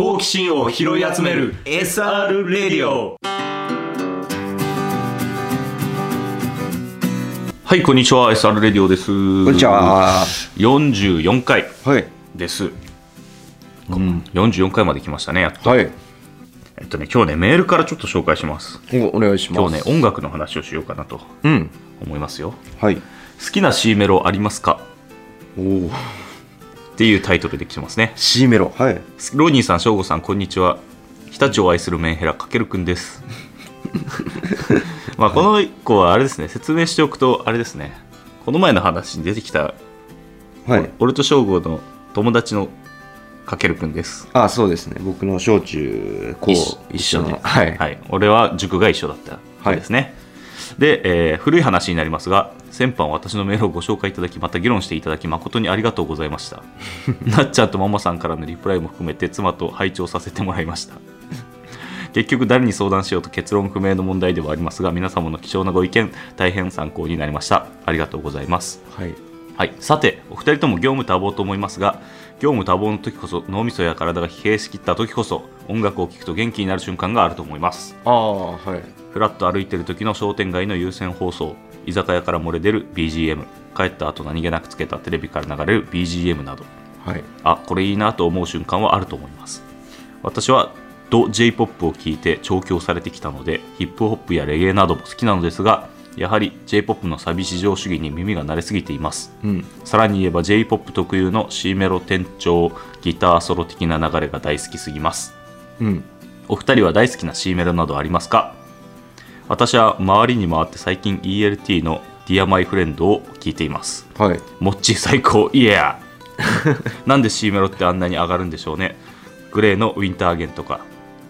好奇心を拾い集める SR レディオはいこんにちは SR レディオですこんにちは。44回はい。です、うん、44回まで来ましたねやっとはい。えっとね今日ねメールからちょっと紹介しますおお願いします。今日ね音楽の話をしようかなとうん。思いますよはい。好きな C メロありますか？おお。っていうタイトルで来てますね C メロ。はい。ローニーさん、翔吾さん、こんにちは。日立を愛するメンヘラ、かけるくんです。まあ、この子はあれですね、説明しておくと、あれですね、この前の話に出てきた、はい。俺と翔吾の友達のかけるくんです。あ、そうですね。僕の小中高一緒一緒での。はい。はい。俺は塾が一緒だった子ですね。で、えー古い話になりますが、先般私のメールをご紹介いただき、また議論していただき、誠にありがとうございました。なっちゃんとママさんからのリプライも含めて、妻と拝聴させてもらいました。結局、誰に相談しようと結論不明の問題ではありますが、皆様の貴重なご意見、大変参考になりました。ありがとうございます。はい。はい、さてお二人とも業務多忙と思いますが業務多忙の時こそ脳みそや体が疲弊しきった時こそ音楽を聴くと元気になる瞬間があると思いますああ、はい。ふらっと歩いてる時の商店街の優先放送居酒屋から漏れ出る BGM 帰った後何気なくつけたテレビから流れる BGM などはい。あこれいいなと思う瞬間はあると思います私はド J-POP を聴いて調教されてきたのでヒップホップやレゲエなども好きなのですがやはり J-POP のサビ至上主義に耳が慣れすぎていますうん。さらに言えば J-POP 特有の C メロ転調ギターソロ的な流れが大好きすぎますうん。お二人は大好きな C メロなどありますか？私は周りに回って最近 ELT の Dear My Friend を聞いていますはい。モッチー最高イエーなんで C メロってあんなに上がるんでしょうねグレーのウィンターアゲンとか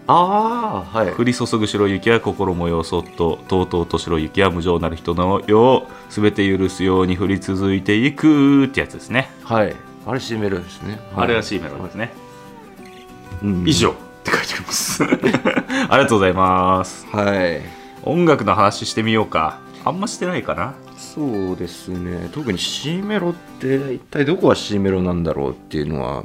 ああ、はい。降り注ぐ白い雪は心もよそっととうとうと白い雪は無情なる人のようすべて許すように降り続いていくってやつですね、はい。あれ C メロですね。あれは C メロですね、うん以。上って書いてあります ありがとうございますはい。音楽の話してみようかあんましてないかなそうですね。特に C メロって一体どこが C メロなんだろうっていうのは、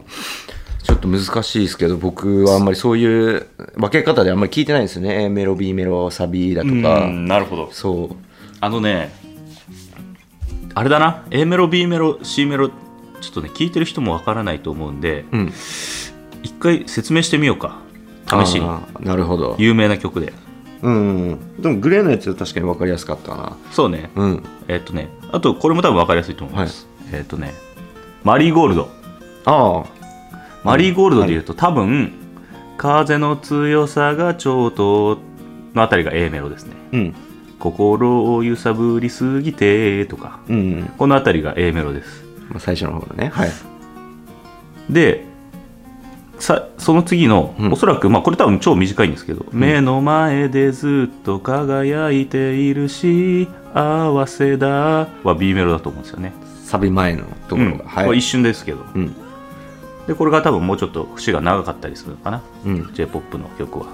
ちょっと難しいですけど、僕はあんまりそういう分け方であんまり聞いてないんですよね。A メロ、B メロ、サビだとか。うんなるほどそう。あのねあれだな A メロ B メロ C メロちょっとね聞いてる人もわからないと思うんでうん。一回説明してみようか試しになるほど。有名な曲でうん。でもグレーのやつは確かに分かりやすかったな。そうねうん。えっとねあとこれも多分分かりやすいと思います、えっとねマリーゴールドああ。マリーゴールドで言うと、多分風の強さがちょうどのあたりが A メロですねうん。心を揺さぶりすぎてとかうん。このあたりが A メロですまあ、最初の方だね。はい。でさその次の、うんおそらく、まあ、これ多分超短いんですけど、目の前でずっと輝いているし合せだは B メロだと思うんですよね、サビ前のところが。うんこはい。れ一瞬ですけどうん。でこれが多分もうちょっと節が長かったりするのかな？うん。j p o p の曲は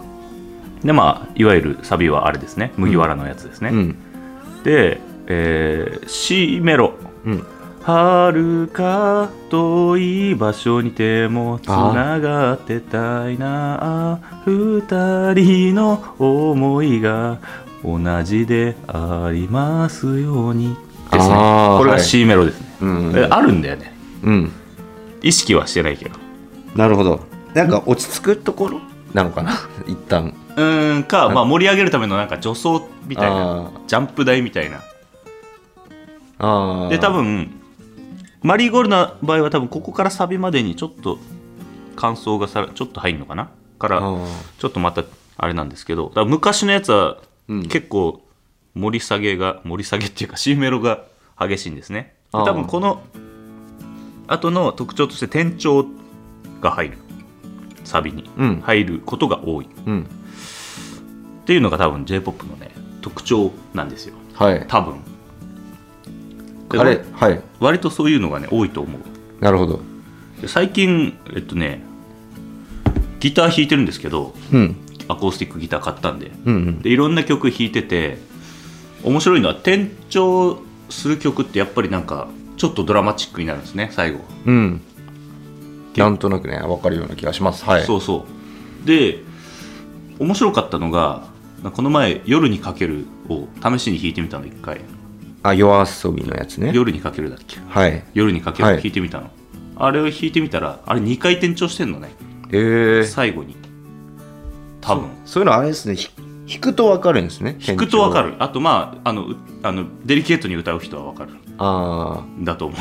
でまあいわゆるサビはあれですね麦わらのやつですね、うん。で、えー C メロうん。遥か遠い場所にてもつながってたいな二人の思いが同じでありますようにですねこれがはい C メロですね、うん。えあるんだよねうん。意識はしてないけどなるほど。なんか落ち着くところ？なのかな？一旦。うーんか、まあ、盛り上げるためのなんか助走みたいなあジャンプ台みたいなああ。で多。分マリーゴールドの場合は多分ここからサビまでにちょっと感想がさらちょっと入るのかな？からあちょっとまたあれなんですけど昔のやつはうん。結構盛り下げが盛り下げっていうか C メロが激しいんですね。多分この後の特徴として転調が入る。サビに。うん。入ることが多い。っうん。ていうのが多分 j p o p のね特徴なんですよ。はい。多分。であれはい。割とそういうのがね多いと思うなるほど。で最近えっとねギター弾いてるんですけどうん。アコースティックギター買ったんでうんうん。でいろんな曲弾いてて面白いのは転調する曲ってやっぱりなんかちょっとドラマチックになるんですね最後、うん。なんとなくね、わかるような気がします。はい。そうそうで面白かったのがこの前「夜にかける」を試しに弾いてみたの一回あ夜遊びのやつね。夜にかけるだっけ？はい。夜にかけるはい。弾いてみたの、あれを弾いてみたらあれ2回転調してんのね。ええ最後に。多分。そういうのあれですね。ひ弾くとわかるんですね弾くとわかる。あとまああのうあのデリケートに歌う人はわかる。あだと思う。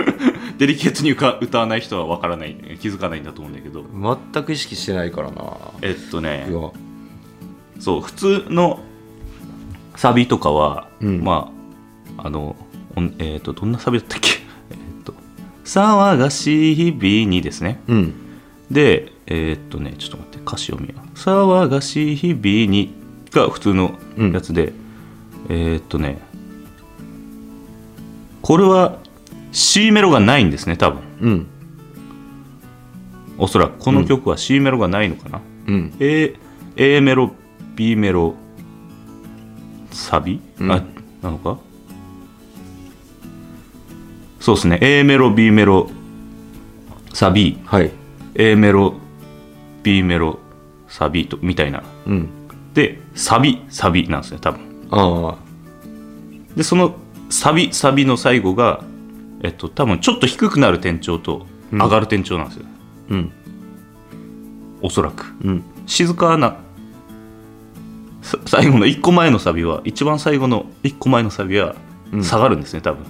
デリケートに歌歌わない人はわからない。気づかないんだと思うんだけど。あ全く意識してないからな。えっとね。そう普通のサビとかは、うん。まああのえっ、とどんなサビだったっけ？えっと「騒がしい日々に」ですね。うん。でえっとねちょっと待って歌詞読みよ騒がしい日々にが普通のやつで、えっとねこれは C メロがないんですね多分。うん。おそらくこの曲は C メロがないのかな、うん。A, A メロ B メロサビ、うん。あなのか？そうですね。A メロ B メロサビ。はい。A メロ B メロサビとみたいな。うん。でサビサビなんですね多分。ああ。でそのサビサビの最後がえっと多分ちょっと低くなる転調と上がる転調なんですよ、うん。おそらく。うん。静かなさ最後の1個前のサビは一番最後の1個前のサビはうん。下がるんですね多分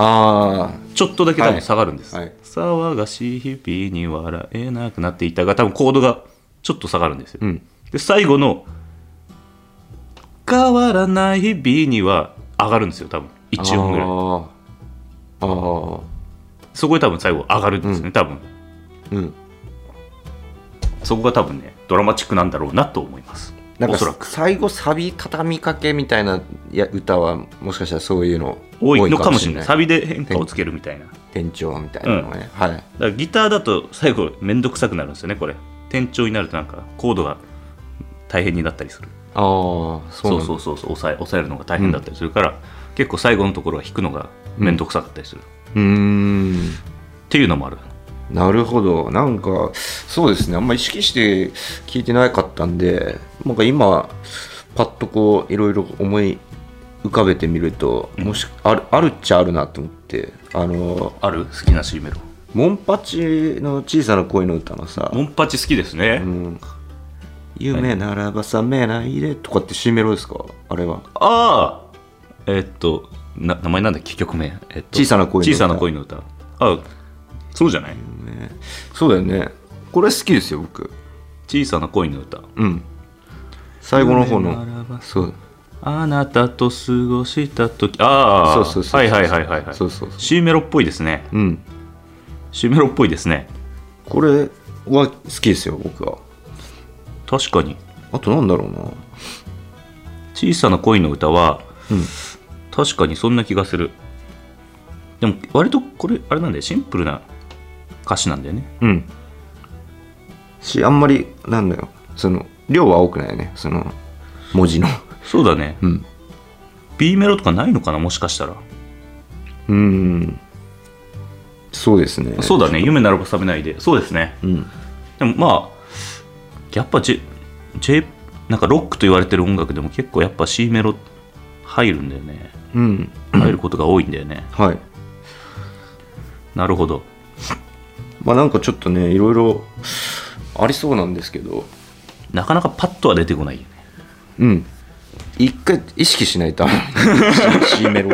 あちょっとだけ多分はい下がるんです、はい。騒がしい日々に笑えなくなっていたが多分コードがちょっと下がるんですよ、あうん。で最後の変わらない日々には上がるんですよ多分。1音ぐらい。あー。あそこで多分最後上がるんですね、多分。ーうん。そこが多分ねドラマチックなんだろうなと思いますなんか最後サビ畳みかけみたいないや歌はもしかしたらそういうの多いのかもしれない。サビで変化をつけるみたいな。だか店長みたいなのがね、はい。らギターだと最後めんどくさくなるんですよねこれ。転調になるとなんかコードが大変になったりする。ああそうそうそうそう抑え抑えるのが大変だったりするから、結構最後のところは弾くのがめんどくさかったりする、っうーんていうのもあるなるほど。なんかそうですね。あんま意識して聞いてなかったんでなんか今パッとこういろいろ思い浮かべてみるともしあるあるっちゃあるなと思ってあのある？好きな C メロモンパチの小さな恋の歌のさモンパチ好きですね、うん。夢ならば覚めないでとかって C メロですか？あれは。ああえっとな名前なんだっけ？曲名、えっと、小さな恋の歌。小さな恋の歌。あそうじゃない？ね。そうだよね。これ好きですよ僕。小さな恋の歌。うん。最後の方の。そう。あなたと過ごした時。ああ。そうそうそうはいはいはいはいはい。そうそうそう。C メロっぽいですね。うん。C メロっぽいですね。これは好きですよ僕は。確かに。あとなんだろうな。小さな恋の歌はうん。確かにそんな気がする。でも割とこれあれなんだよ。シンプルな歌詞なんだよね。うん。しあんまりなんだよ。その量は多くないよね。その文字の。そうだね。うん。B メロとかないのかな？もしかしたら。うん。そうですね。そうだね。夢ならば覚めないで。そうですね。うん。でもまあやっぱ J, J なんかロックと言われてる音楽でも結構やっぱ C メロ入るんだよね。うん。入ることが多いんだよね。はい。なるほどまあなんかちょっとねいろいろありそうなんですけど。なかなかパッとは出てこないよね。うん。一回意識しないと C メロ。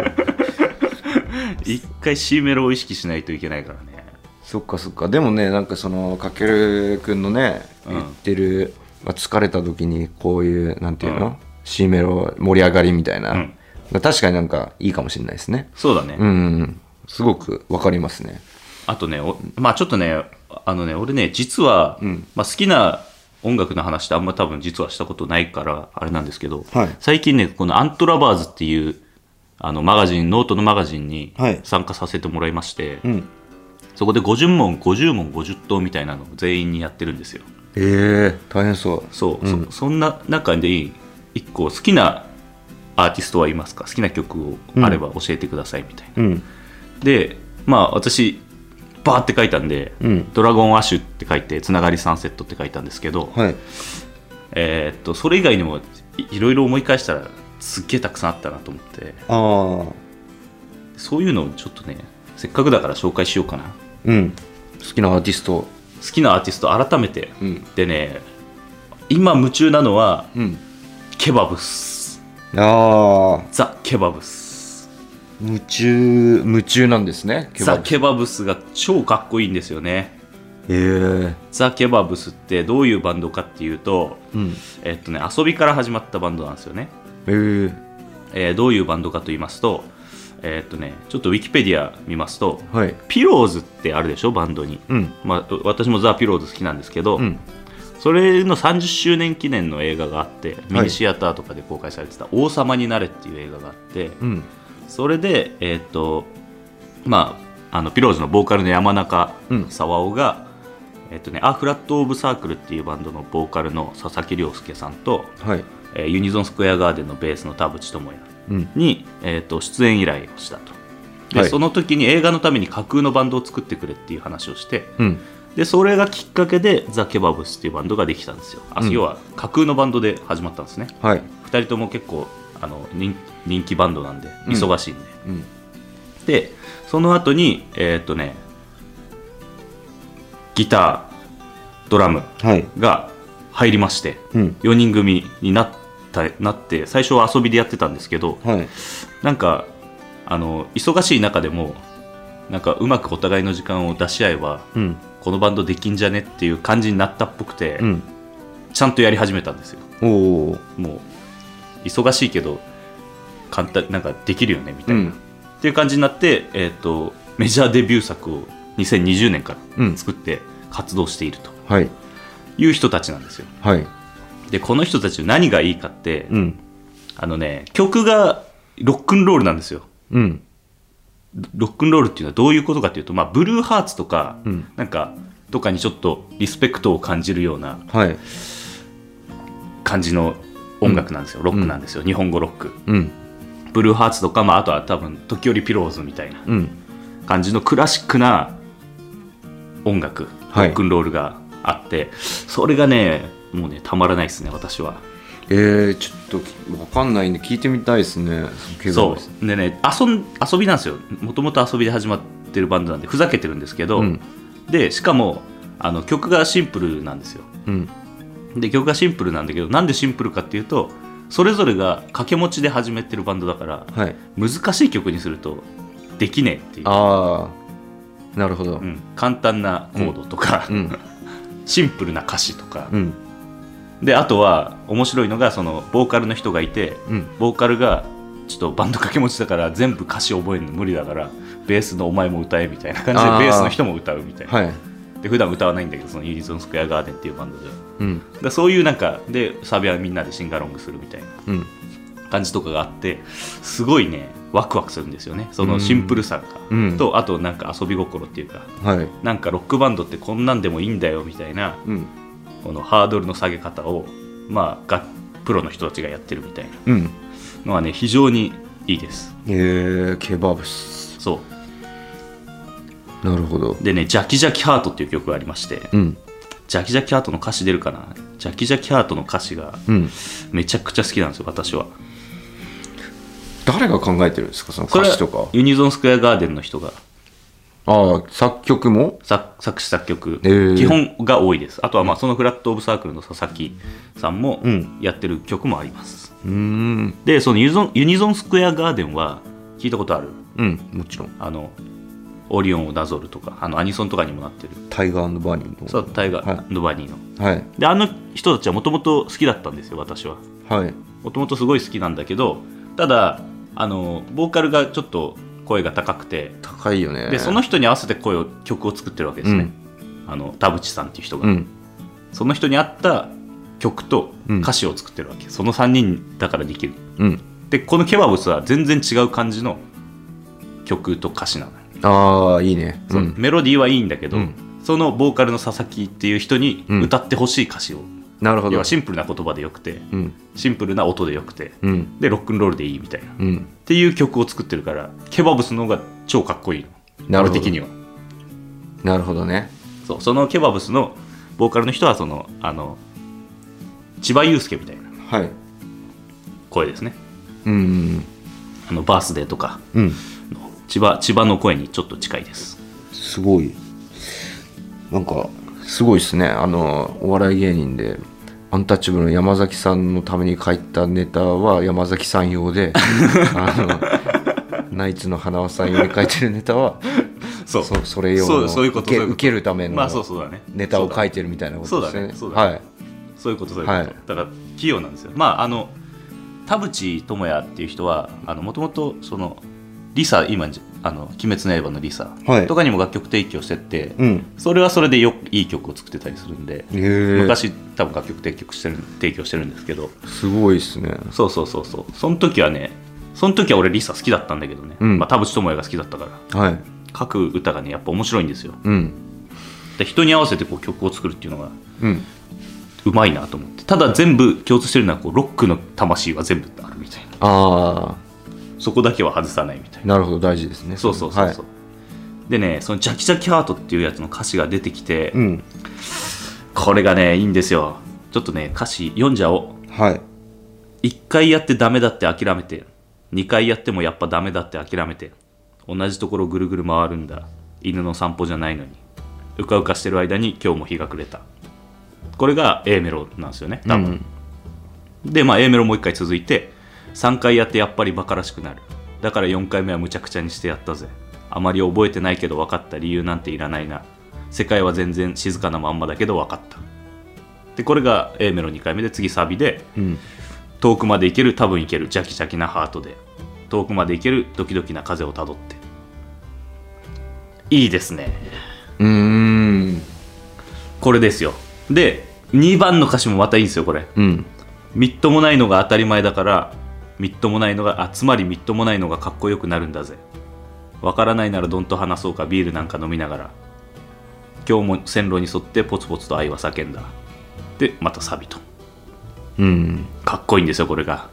一回 C メロを意識しないといけないからね。そっかそっか。でもねなんかそのかけるくんのねうん。言ってる、まあ、疲れた時にこういうなんていうの、うん。C メロ盛り上がりみたいな、うん。確かになんかいいかもしれないですね。そうだね、うんうん。すごくわかりますねあとねおまあちょっとねあのね俺ね実は、うん。まあ、好きな音楽の話ってあんま多分実はしたことないからあれなんですけど、はい。最近ねこのアントラバーズっていうあのマガジンノートのマガジンにはい。参加させてもらいまして、うん。そこで50問50問50答みたいなのを全員にやってるんですよ。ええ大変そう。そう、うん。そそんな中で一個好きなアーティストはいますか？好きな曲をあれば教えてくださいみたいな、うん。でまあ私バーって書いたんで、うん。ドラゴンアッシュって書いてつながりサンセットって書いたんですけど、はい。えーっとそれ以外にもいいろいろ思い返したらすっげえたくさんあったなと思って。ああそういうのをちょっとねせっかくだから紹介しようかな。うん。好きなアーティスト。好きなアーティスト改めて、うん。でね今夢中なのはうん。ケバブス。ああザ・ケバブス夢中夢中なんですねザ・ブケバブスが超かっこいいんですよね。ええ。ザ・ケバブスってどういうバンドかっていうとうん。えっとね遊びから始まったバンドなんですよね、ええ。えーどういうバンドかと言いますとえっとねちょっとウィキペディア見ますとはい。ピローズってあるでしょバンドに、うん。まあ、私もザ・ピローズ好きなんですけど、うん。それの30周年記念の映画があってミニシアターとかで公開されてた「王様になれ」っていう映画があってうんそれでえーっとまああのピローズのボーカルの山中うん。沢夫が、えーっとね、アフラット・オブ・サークルっていうバンドのボーカルの佐々木亮介さんと、はい。えーユニゾンスクエアガーデンのベースの田淵智也うん。に、えーっと出演依頼をしたと。で、はい。その時に映画のために架空のバンドを作ってくれっていう話をしてうん。でそれがきっかけでザ・ケバブスっていうバンドができたんですよ、あうん。要は架空のバンドで始まったんですね。はい。2人とも結構あの人人気バンドなんでうん。忙しいんで、うん。でその後にえーっとねギタードラムはい。が入りましてうん。4人組になったなって最初は遊びでやってたんですけどはい。なんかあの忙しい中でもなんかうまくお互いの時間を出し合えばうん。このバンドできんじゃねっていう感じになったっぽくて、うん。ちゃんとやり始めたんですよ。もう忙しいけど簡単なんかできるよねみたいな、うん。っていう感じになって、えー、とメジャーデビュー作を2020年かうんら作って活動していると。はい。いう人たちなんですよ。はい。でこの人たちの何がいいかって、うん。あのね曲がロックンロールなんですよ。うん。ロックンロールっていうのはどういうことかっていうと、まあ、ブルーハーツとか、うん。なんかとかにちょっとリスペクトを感じるようなはい。感じの音楽なんですよ、ロックなんですよ、日本語ロック。うんブルーハーツとか、まあ、あとは多分時折ピローズみたいなうん。感じのクラシックな音楽ロはい。ックンロールがあって、それがねもうねたまらないですね私は。えー、ちょっとわかんないんで聞いてみたいですね。そう。でね遊ん遊びなんですよ。もともと遊びで始まってるバンドなんでふざけてるんですけど、うん。でしかもあの曲がシンプルなんですよ。うん。で曲がシンプルなんだけどなんでシンプルかっていうとそれぞれが掛け持ちで始めてるバンドだからはい。難しい曲にするとできねえっていう、ああなるほど。うん、簡単なコードとか、うん。シンプルな歌詞とか、うん。であとは面白いのがそのボーカルの人がいてうん。ボーカルがちょっとバンド掛け持ちだから全部歌詞覚えるの無理だからベースのお前も歌えみたいな感じでベースの人も歌うみたいな。はいで普段歌わないんだけどそのユニゾンスクエアガーデンっていうバンドで。はうん。だそういうなんかでサビはみんなでシンガロングするみたいなうん。感じとかがあってすごいねワクワクするんですよね。そのシンプルさが、うん。とあとなんか遊び心っていうかはい。なんかロックバンドってこんなんでもいいんだよみたいなうん。このハードルの下げ方をまあがプロの人たちがやってるみたいなうん。のはね非常にいいです。えー、ケバブスそなるほど。うでね「ジャキジャキハート」っていう曲がありましてうん。ジャキジャキハートの歌詞出るかな？ジャキジャキハートの歌詞がうん。めちゃくちゃ好きなんですよ私は。誰が考えてるんですか？その歌詞とか。ユニゾンスクエアガーデンの人が。ああ作曲も？作作詞作曲、えー。基本が多いです。あとはまあそのフラット・オブ・サークルの佐々木さんもうん。やってる曲もあります、うーん。でそのユニゾンユニゾンスクエアガーデンは聞いたことある？うんもちろん。あのオリオンをなぞるとかあのアニソンとかにもなってる。タイガーバニーの。そうタイガはー・ドバニーの。はい。であの人たちはもともと好きだったんですよ私は。はい。もともとすごい好きなんだけどただあのボーカルがちょっと声が高くて高いよね。でその人に合わせて声を曲を作ってるわけですね、あの田淵さんっていう人が、うん。その人に合った曲と歌詞を作ってるわけ、その3人だからできる。うん。でこのケバブスは全然違う感じの曲と歌詞なのよ、ああいいね。そううん。メロディーはいいんだけど、うん。そのボーカルの佐々木っていう人にうん。歌ってほしい歌詞を、なるほど。要はシンプルな言葉でよくてうん。シンプルな音でよくてうん。でロックンロールでいいみたいな。っうん。ていう曲を作ってるからケバブスの方が超かっこいいの。なるほど。俺的には。なるほどね。そうそのケバブスのボーカルの人はそのあの千葉雄介みたいなはい。声ですね。うんあのバースデーとか。うん。の千葉千葉の声にちょっと近いです。すごい。なんかすごいですね。あのお笑い芸人でアンタッチャブルの山崎さんのために書いたネタは山崎さん用で あのナイツの花輪さん用に書いてるネタはそう。そそれ用のそういうこと受け受けるためのネタを書いててるみたいなことですね。だね。そうだね。はい。そういうことそういうこと、はい。だから器用なんですよ。まああの田淵智也っていう人はもともとそのリサ今あの「鬼滅の刃」のリサはい。とかにも楽曲提供してって、うん。それはそれでよいい曲を作ってたりするんで、昔多分楽曲提供してる提供してるんですけど。すごいですね。そうそうそうそう。その時はねその時は俺リサ好きだったんだけどね、うん。まあ、田淵智也が好きだったから。はい。書く歌がねやっぱ面白いんですよ。うん。で人に合わせてこう曲を作るっていうのがうまいなと思って。ただ全部共通してるのはこうロックの魂は全部あるみたいな。あそこだけは外さないみたいな。あなるほど大事ですね。そうそうそうそう、はい。でねその「ジャキジャキハート」っていうやつの歌詞が出てきて、うん。これがねいいんですよ。ちょっとね歌詞読んじゃおう。はい。1回やってダメだって諦めて2回やってもやっぱダメだって諦めて同じところぐるぐる回るんだ。犬の散歩じゃないのにうかうかしてる間に今日も日が暮れた。これが A メロなんですよね多分、でまあ A メロもう1回続いて3回やってやっぱりバカらしくなる。だから4回目はむちゃくちゃにしてやったぜ。あまり覚えてないけど分かった。理由なんていらないな。世界は全然静かなまんまだけど分かった。でこれが A メロ2回目で次サビでうん。遠くまで行ける多分行ける。ジャキジャキなハートで。遠くまで行けるドキドキな風をたどって。いいですね。うーん。これですよ。で2番の歌詞もまたいいんですよこれ。うん。みっともないのが当たり前だからみっともないのがあつまりみっともないのがかっこよくなるんだぜ。わからないならどんと話そうかビールなんか飲みながら。今日も線路に沿ってポツポツと愛は叫んだ。でまたサビと。うん。かっこいいんですよこれが。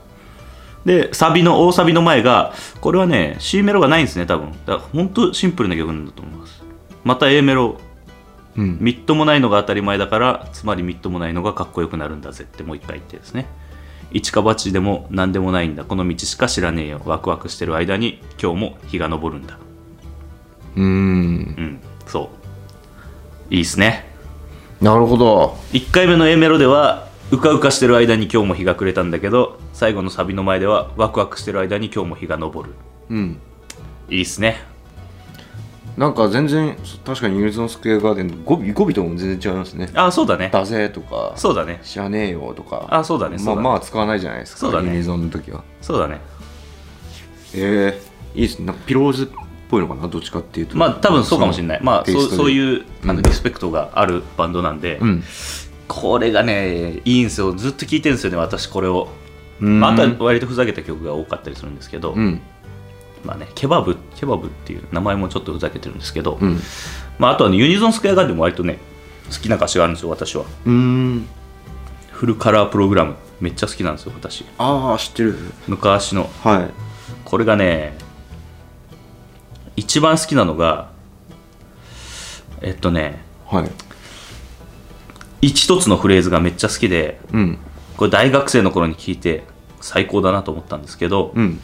でサビの大サビの前がこれはね C メロがないんですね多分。だから本当シンプルな曲なんだと思います。また A メロ。うん。みっともないのが当たり前だからつまりみっともないのがかっこよくなるんだぜってもう一回言ってですね一か八でも何でもないんだ。この道しか知らねえよ。ワクワクしてる間に今日も日が昇るんだ。うーん。うん。そう。いいっすね。なるほど。1回目の A メロではうかうかしてる間に今日も日が暮れたんだけど最後のサビの前ではワクワクしてる間に今日も日が昇る。うん。いいっすねなんか全然確かにユニゾンスクエアガーデン語尾語尾とも全然違いますね。あそうだね。だぜとかそうだね。知らねえよとか。あそうだねそうだね。まあまあ使わないじゃないですかそうだね。ユニゾンの時は。そうだね。ええいいですね。なんかピローズっぽいのかな？どっちかっていうと。まあ多分そうかもしれない。まあそうそうういうあのうんリスペクトがあるバンドなんで、うん。これがねいいんですよ。ずっと聴いてるんですよね私これを、うん。まあ、あとは割とふざけた曲が多かったりするんですけど、うんまあねケバブケバブっていう名前もちょっとふざけてるんですけど、うん。まあ、あとは、ね、ユニゾンスクエアガーデンも割とね好きな歌詞があるんですよ私は。うん。フルカラープログラム。めっちゃ好きなんですよ私。ああ知ってる。昔の。はい。これがね一番好きなのがえっとねはい。一つのフレーズがめっちゃ好きでうん。これ大学生の頃に聞いて最高だなと思ったんですけど、うん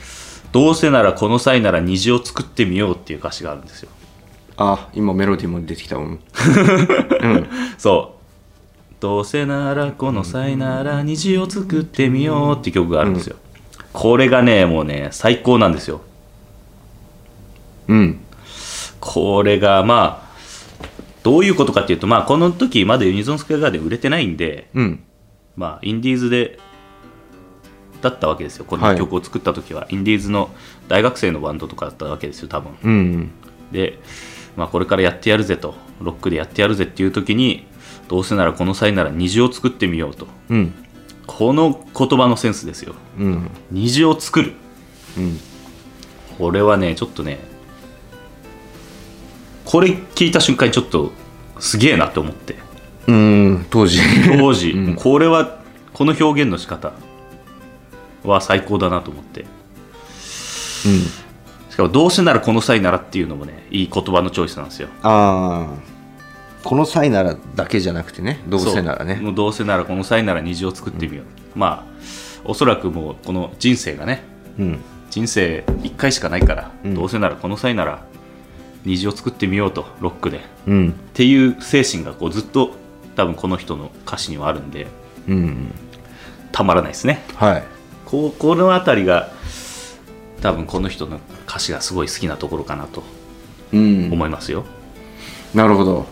どうせならこの際なら虹を作ってみようっていう歌詞があるんですよ。あ今メロディーも出てきた。もん。うん。そう。どうせならこの際なら虹を作ってみようっていう曲があるんですよ、これがねもうね最高なんですよ。うん。これがまあどういうことかっていうとまあこの時まだユニゾンスクエアガーデン売れてないんでうん。まあインディーズでだったわけですよ。このはい。曲を作った時は、インディーズの大学生のバンドとかだったわけですよ多分。うんで、まあ、これからやってやるぜと。ロックでやってやるぜっていう時にどうせならこの際なら虹を作ってみようと。うん。この言葉のセンスですよ。うん。虹を作る。うん。これはねちょっとねこれ聞いた瞬間にちょっとすげえなって思って。うん。当時。当時、うん。これはこの表現の仕方は最高だなと思って。うん。しかもどうせならこの際ならっていうのもねいい言葉のチョイスなんですよ。あこの際ならだけじゃなくてねどうせならね。もうどうせならこの際なら虹を作ってみよう、まあおそらくもうこの人生がねうん。人生1回しかないから、うん。どうせならこの際なら虹を作ってみようとロックで。っうん。ていう精神がこうずっと多分この人の歌詞にはあるんでうん。たまらないですね。はいこうこの辺りが多分この人の歌詞がすごい好きなところかなとうん。思いますよ、なるほど。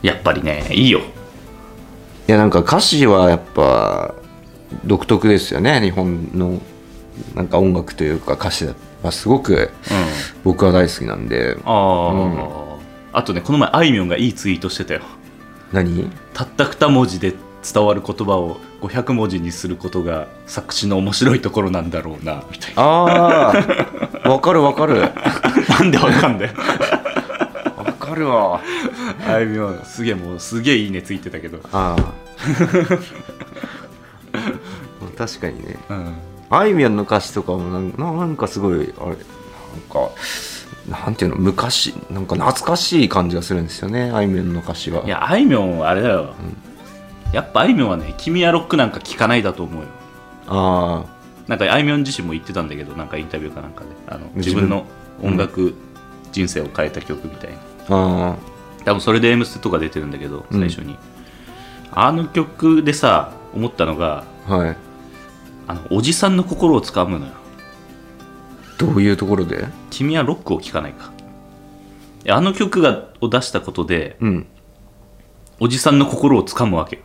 やっぱりねいいよ。いやなんか歌詞はやっぱ独特ですよね。日本のなんか音楽というか歌詞はすごくうん。僕は大好きなんで。ああ、あとねこの前あいみょんがいいツイートしてたよ。何？たった2文字で伝わる言葉を500文字にすることが作詞の面白いところなんだろうなみたいな。ああわかるわかる。なんでわかんだよ。わかるわ。あいみょんすげえもうすげえいいねついてたけど。ああ確かにね。うん。あいみょんの歌詞とかもなんななんかすごいあれなんかなんていうの昔なんか懐かしい感じがするんですよねあいみょんの歌詞は。いやあいみょんはあれだよ、やっぱあいみょんはね「君はロックなんか聴かない」だと思うよ。あなんかあいみょん自身も言ってたんだけどなんかインタビューかなんかで。あの自分の？音楽人生を変えた曲みたいな、ああ。多分それで「M ステ」とか出てるんだけどうん。最初に、あの曲でさ思ったのがあはい。あのおじさんの心をつかむのよ。どういうところで？君はロックを聴かないか。あの曲がを出したことでうん。おじさんの心をつかむわけ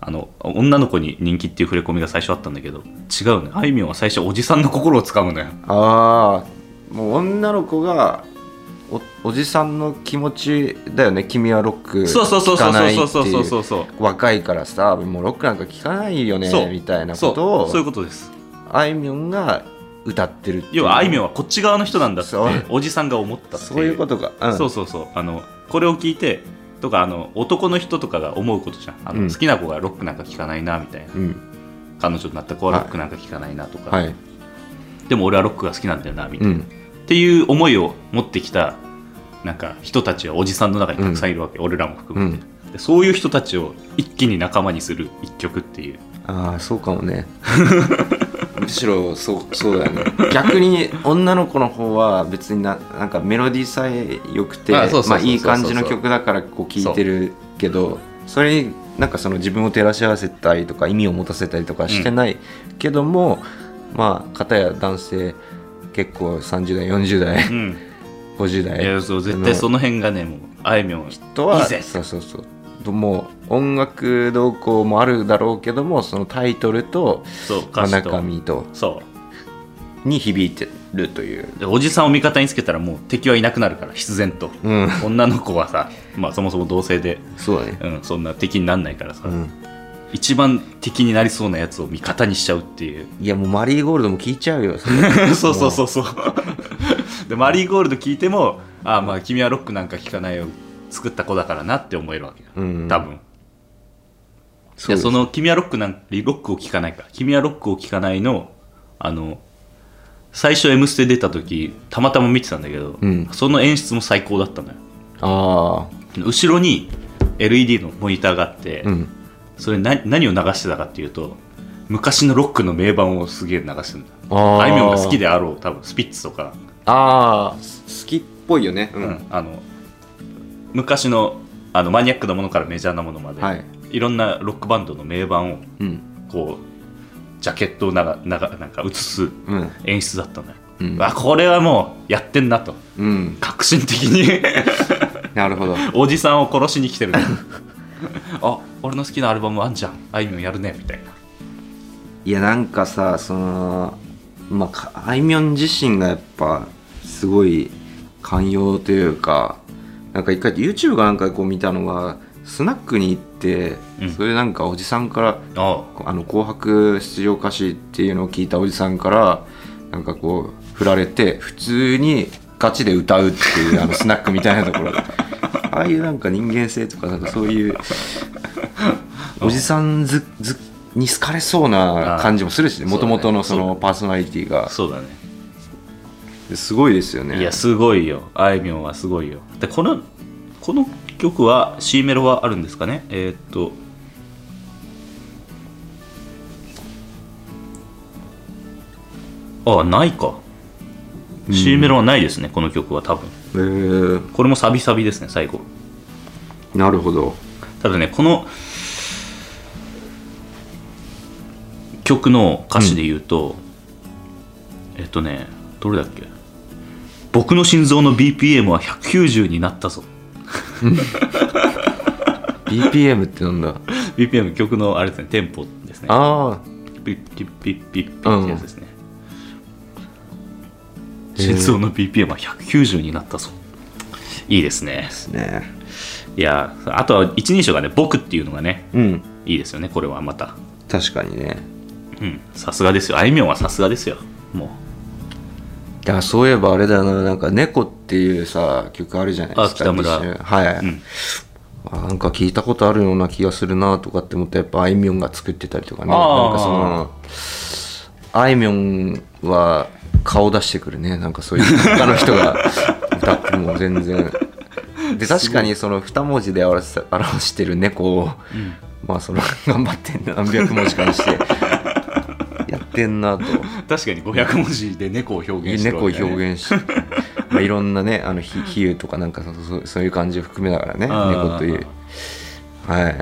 あの女の子に人気っていう触れ込みが最初あったんだけど違うね。あいみょんは最初おじさんの心をつかむのよ。ああもう女の子がおおじさんの気持ちだよね。君はロックそうそうそうそう聴かないってそうそうそう。そういうそう。若いからさもうロックなんか聴かないよねそう。みたいなこそうとをそう。いうことです。あいみょんが歌ってる要はあいみょんはこっち側の人なんだってそう。おじさんが思ったってそういうことか、うん、そうそうそう。あのこれを聞いてとかあの男の人とかが思うことじゃん。あの、うん。好きな子がロックなんか聴かないなみたいな。うん。彼女になった子はロックなんか聴かないなとか、はい。でも俺はロックが好きなんだよなみたいな、うん。っていう思いを持ってきたなんか人たちはおじさんの中にたくさんいるわけ、俺らも含めて、でそういう人たちを一気に仲間にする一曲っていう。ああそうかもね むしろそうそうだよね。逆に女の子の方は別にななんかメロディーさえ良くてまあいい感じの曲だからこう聴いてるけどそれになんかその自分を照らし合わせたりとか意味を持たせたりとかしてないけども、まあ片や男性結構30代40代うん。50い代。やそう絶対その辺がねもうあいみょんとはそうそうそうもう音楽動向もあるだろうけどもそのタイトルと、そうまあ、歌詞と。中身と。そう。に響いてるという、でおじさんを味方につけたらもう敵はいなくなるから必然と。うん、女の子はさ、まあ、そもそも同性で、そうだね。うん、そんな敵になんないからさ、うん。一番敵になりそうなやつを味方にしちゃうっていう。いやもうマリーゴールドも聞いちゃうよそれ。そうそうそうそう。でマリーゴールド聞いてもああまあ君はロックなんか聴かないよ作った子だからなって思えるわけよ、うん。多分。そその「君はロックなんロックを聴かないか」「君はロックを聴かないの」あの最初「M ステ」出た時たまたま見てたんだけど、うん。その演出も最高だったのよ。あ後ろに LED のモニターがあって、あうん。それ何何を流してたかっていうと昔のロックの名盤をすげえ流してるんだ。あいみょんが好きであろう多分スピッツとか、ああ好きっぽいよね。ううんあの昔のあのマニアックなものからメジャーなものまで、はい。いろんなロックバンドの名盤をうん。こうジャケットをながながなんか映すうん。演出だったのよ、うん。あこれはもうやってんなと。うん。革新的に。なるほど。おじさんを殺しに来てるね。あ俺の好きなアルバムあんじゃん。あいみょんやるね。みたいな。いやなんかさそのまあかあいみょん自身がやっぱすごい寛容というかなんか一回 YouTube かなんかでこう見たのはスナックに行って、うん。それでなんかおじさんからあ。あの紅白出場歌詞っていうのを聞いたおじさんからなんかこう振られて普通にガチで歌うっていう あのスナックみたいなところ。でああいうなんか人間性とかなんかそういうおじさんずずに好かれそうな感じもするしね。もともとのそのパーソナリティが。そうだねすごいですよね。いやすごいよ。あいみょんはすごいよ。でこのこの曲は C メロはあるんですかね？えーっと。あないか。C メロはないですね、この曲は多分。えー、これもサビサビですね最後。なるほど。ただねこの曲の歌詞で言うと、えっとねどれだっけ？僕の心臓の BPM は190になったぞ。BPM ってなんだ？BPM 曲のあれですねテンポですね。あピッピッピッピッピッってやつですね、心臓の BPM は190になったぞ。いいですね。あですね。いやあとは一人称がね僕っていうのがねうん。いいですよねこれはまた。確かにね。うん。さすがですよ。あいみょんはさすがですよ。もいやそういえばあれだななんか「猫」っていうさ曲あるじゃないですかあ北村。はい、う、うん、あなんか聞いたことあるような気がするなとかって思ったらやっぱあいみょんが作ってたりとかねなんかそのあいみょんは顔出してくるねなんかそういう他の人が歌っても全然。で確かにその2文字で表す表してる猫を、まあその頑張って何百文字かにしてやってんなと。確かに500文字で猫を表現してる猫を表現し まあいろんなねあの比比喩とかなんかそそうそういう感じを含めながらね猫という。はい。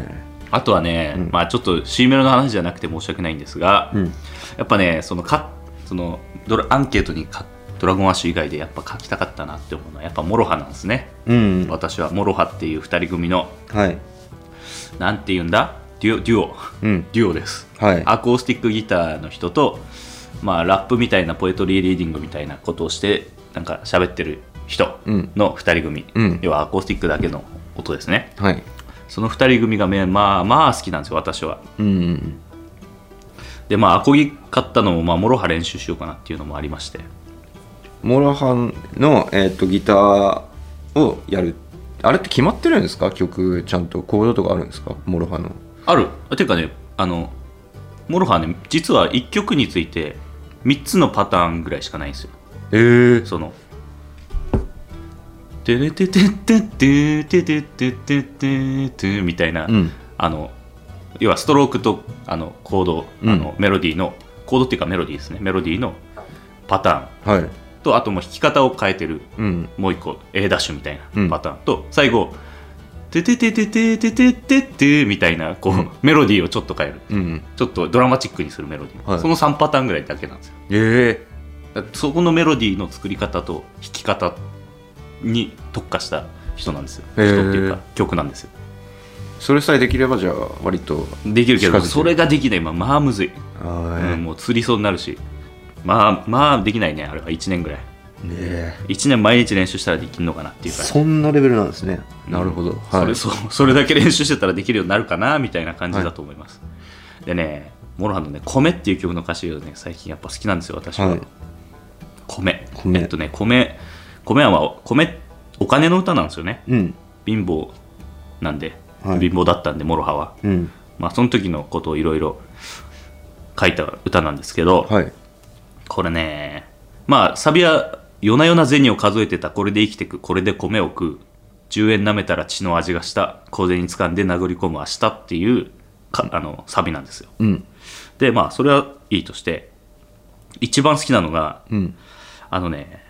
あとはね、うん。まあちょっと C メロの話じゃなくて申し訳ないんですが、うん。やっぱねそのかそのドラアンケートにかドラゴンアッシュ以外でやっぱ書きたかったなって思うのはやっぱモロハなんですね。うん。私はモロハっていう2人組のはい。なんて言うんだ？デュオデュオ。うん。デュオです。はい。アコースティックギターの人と、まあ、ラップみたいなポエトリーリーディングみたいなことをしてなんか喋ってる人うんの2人組、うん。要はアコースティックだけの音ですね。はい。その2人組がめまあまあ好きなんですよ私は。うんでまあアコギ買ったのも、まあ、モロハ練習しようかなっていうのもありまして。モロハンの、えー、とギターをやる。あれって決まってるんですか？曲ちゃんと。コードとかあるんですか？モロハのある。ていうかねあのモロハね実は1曲について3つのパターンぐらいしかないんですよ。えー、その「テレテテテテテテテテテテ」みたいな、うんあの要はストロークとあのコード、うんあのメロディーのコードっていうかメロディーですねメロディーのパターンはいとあともう弾き方を変えてるうんもう一個 A ダッシュみたいうんなパターンと、最後「テテテテテテテテテ」みたいなこう、うん。メロディーをちょっと変える。うんちょっとドラマチックにするメロディー、はい。その3パターンぐらいだけなんですよ。え。だからそこのメロディーの作り方と弾き方に特化した人なんですよ。へー人っていうか曲なんですよ。ー、それさえできればじゃあ割とできるけど近づける。それができないまあまあむずい、あうん、もう釣りそうになるし。まあまあできないねあれは。1年ぐらいね1年毎日練習したらできるのかなっていうかそんなレベルなんですね。なるほど、はい。それ そうそれだけ練習してたらできるようになるかなみたいな感じだと思います、でねモロハのね「米」っていう曲の歌詞がね最近やっぱ好きなんですよ私は、はい。米。米。えっとね米米は米お金の歌なんですよね。うん。貧乏なんで、はい。貧乏だったんでモロハは。うん。まあその時のことをいろいろ書いた歌なんですけど、はい。これねまあサビは夜な夜な銭を数えてた。これで生きてく。これで米を食う。10円舐めたら血の味がした。小銭掴んで殴り込む明日っていうかあのサビなんですよ。うん。でまあそれはいいとして一番好きなのがうん。あのね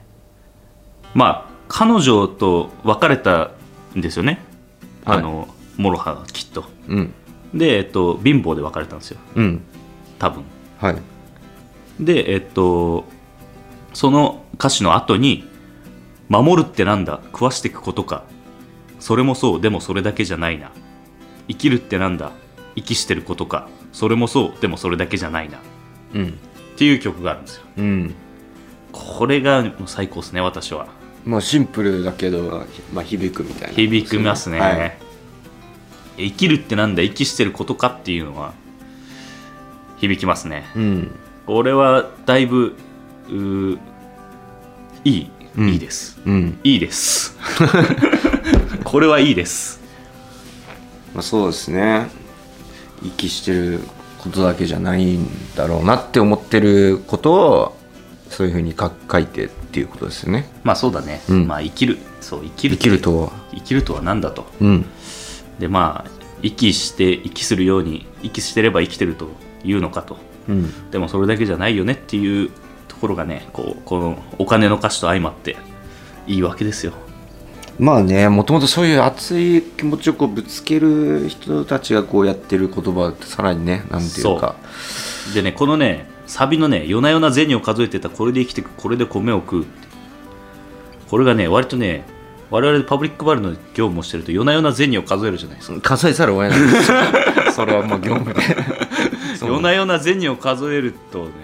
まあ彼女と別れたんですよね、はい。あのモロハがきっと。うん。で、えっと、貧乏で別れたんですよ。うん。多分。はい。でえっとその歌詞の後に「守るってなんだ？食わしていくことか。それもそう。でもそれだけじゃないな。生きるってなんだ？息してることか。それもそう。でもそれだけじゃないな」うん。っていう曲があるんですよ。うん。これが最高ですね私は。まあシンプルだけど、まあ、響くみたいな。響きますね、はい。生きるってなんだ？息してることかっていうのは響きますね。うん。これはだいぶいい、うん。いいです。うん。いいです。これはいいです。まあ、そうですね。息してることだけじゃないんだろうなって思ってることをそういうふうに書書いてっていうことですよね。まあそうだね、うん。まあ生きる。そう生きる。生きるとは。生きるとは何だと。うん。でまあ息して息するように息してれば生きてるというのかと。うん。でもそれだけじゃないよねっていうところがねこうこのお金の歌詞と相まっていいわけですよ。まあねもともとそういう熱い気持ちをこうぶつける人たちがこうやってる言葉ってさらにねなんていうか。でねこのねサビのね夜な夜な銭を数えてたこれで生きてくこれで米を食うこれがね割とね我々パブリックバルの業務をしてると夜な夜な銭を数えるじゃないですか。数えざるを得ない。それはもう業務で。夜な夜な銭を数えるとね、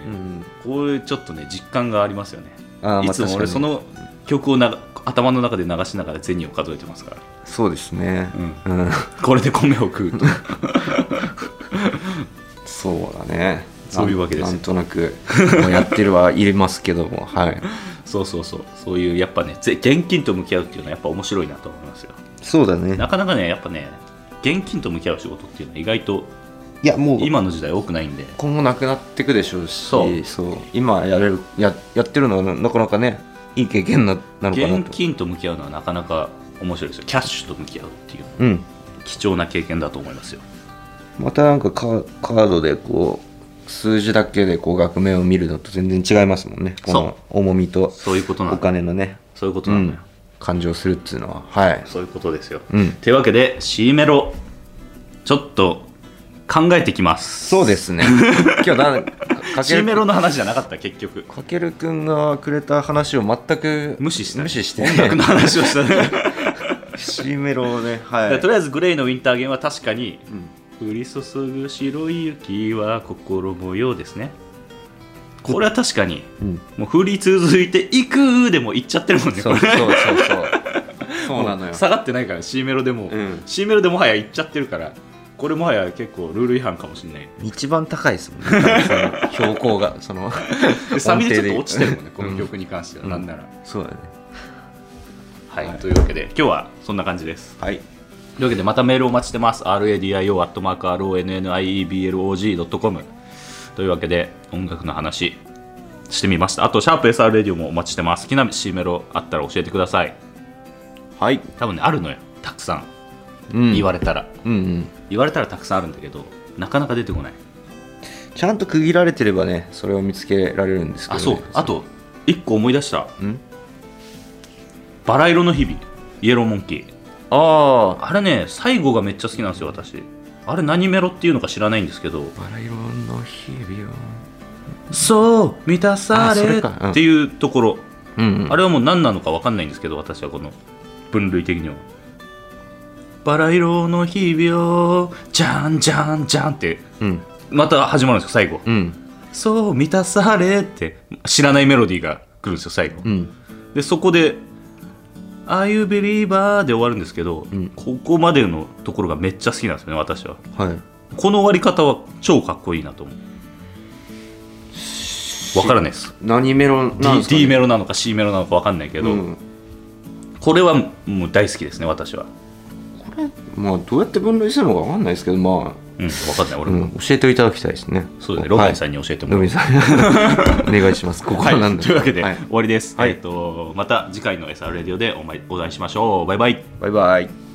うんこういうちょっとね実感がありますよね。あいつも俺その曲をな頭の中で流しながら銭を数えてますからそうですね。ううん、これで米を食うと。そうだね。そういうわけですよ。なんとなくもうやってるはいれますけどもはい。そうそうそう。そういうやっぱねぜ現金と向き合うっていうのはやっぱ面白いなと思いますよ。そうだね。なかなかねやっぱね現金と向き合う仕事っていうのは意外といやもう今の時代多くないんで。今後なくなっていくでしょうしそう。今やれるややってるのはなかなかねいい経験ななのかな現と金と向き合うのはなかなか面白いですよ。キャッシュと向き合うっていううん。貴重な経験だと思いますよ。またなんかカカードでこう数字だけでこう額面を見るのと全然違いますもんね。この重みとそういうことなんおだ金のね。そういうことうなんだよ、ん。感情するっていうのは。はい。そういうことですよ、うん。というわけで C メロ。ちょっと考えてきます。そうですね。今日だかかけ C るメロの話じゃなかった結局。かけるくんがくれた話を全く無視した。無視して。音楽の話をした。ね C メロをねはい。でとりあえずグレイのウィンターゲンは確かにうん。降り注ぐ白い雪は心模様ですね。これは確かにうん。もう降り続いていくでも行っちゃってるもんねそうそうそうそう。そうなのよ。下がってないから C メロでも、うん。C メロでもはや行っちゃってるからこれもはや結構ルール違反かもしれない。一番高いですもんね。標高がその。でサビでちょっと落ちてるもんねこのうん。曲に関しては、うん。なんなら。そうだね。はい、はいというわけで今日はそんな感じです。はい。というわけでまたメールお待ちしてます。radio.ronniebelog.com というわけで音楽の話してみました。あとシャープ SR レディオもお待ちしてます。好きな C メロあったら教えてください。はい、多分ねあるのよ。たくさん。うん、言われたら、うんうん言われたらたくさんあるんだけどなかなか出てこない。ちゃんと区切られてればねそれを見つけられるんですけど、ね、あそう。あと1個思い出した。うん？バラ色の日々。イエローモンキー。あああれね最後がめっちゃ好きなんですよ私。あれ何メロっていうのか知らないんですけど。バラ色の日々を。そう満たされうん。っていうところ、うん、うん、あれはもう何なのか分かんないんですけど私はこの分類的にはバラ色の日々をじゃんじゃんじゃんってうん。また始まるんですよ最後、うん。そう満たされって知らないメロディーが来るんですよ最後、うん。でそこで「Are you believer?」で終わるんですけど、うん。ここまでのところがめっちゃ好きなんですよね私は。はい。この終わり方は超かっこいいなと思う。わからないです。何メロなん D, ですか、ね、D メロなのか C メロなのかわかんないけど、うん、これはもう大好きですね私はまあどうやって分類するのか分かんないですけどまうんわかんないあ、俺も、うん、教えていただきたいですね。そうだねロビンさんにに教えてもらう、ロビンさん お願いします。ここはなんはい、で、というわけで、はい。終わりです、はい。えっとまた次回の SR レディオでお会いお会いしましょう。バイバイ。バイバイ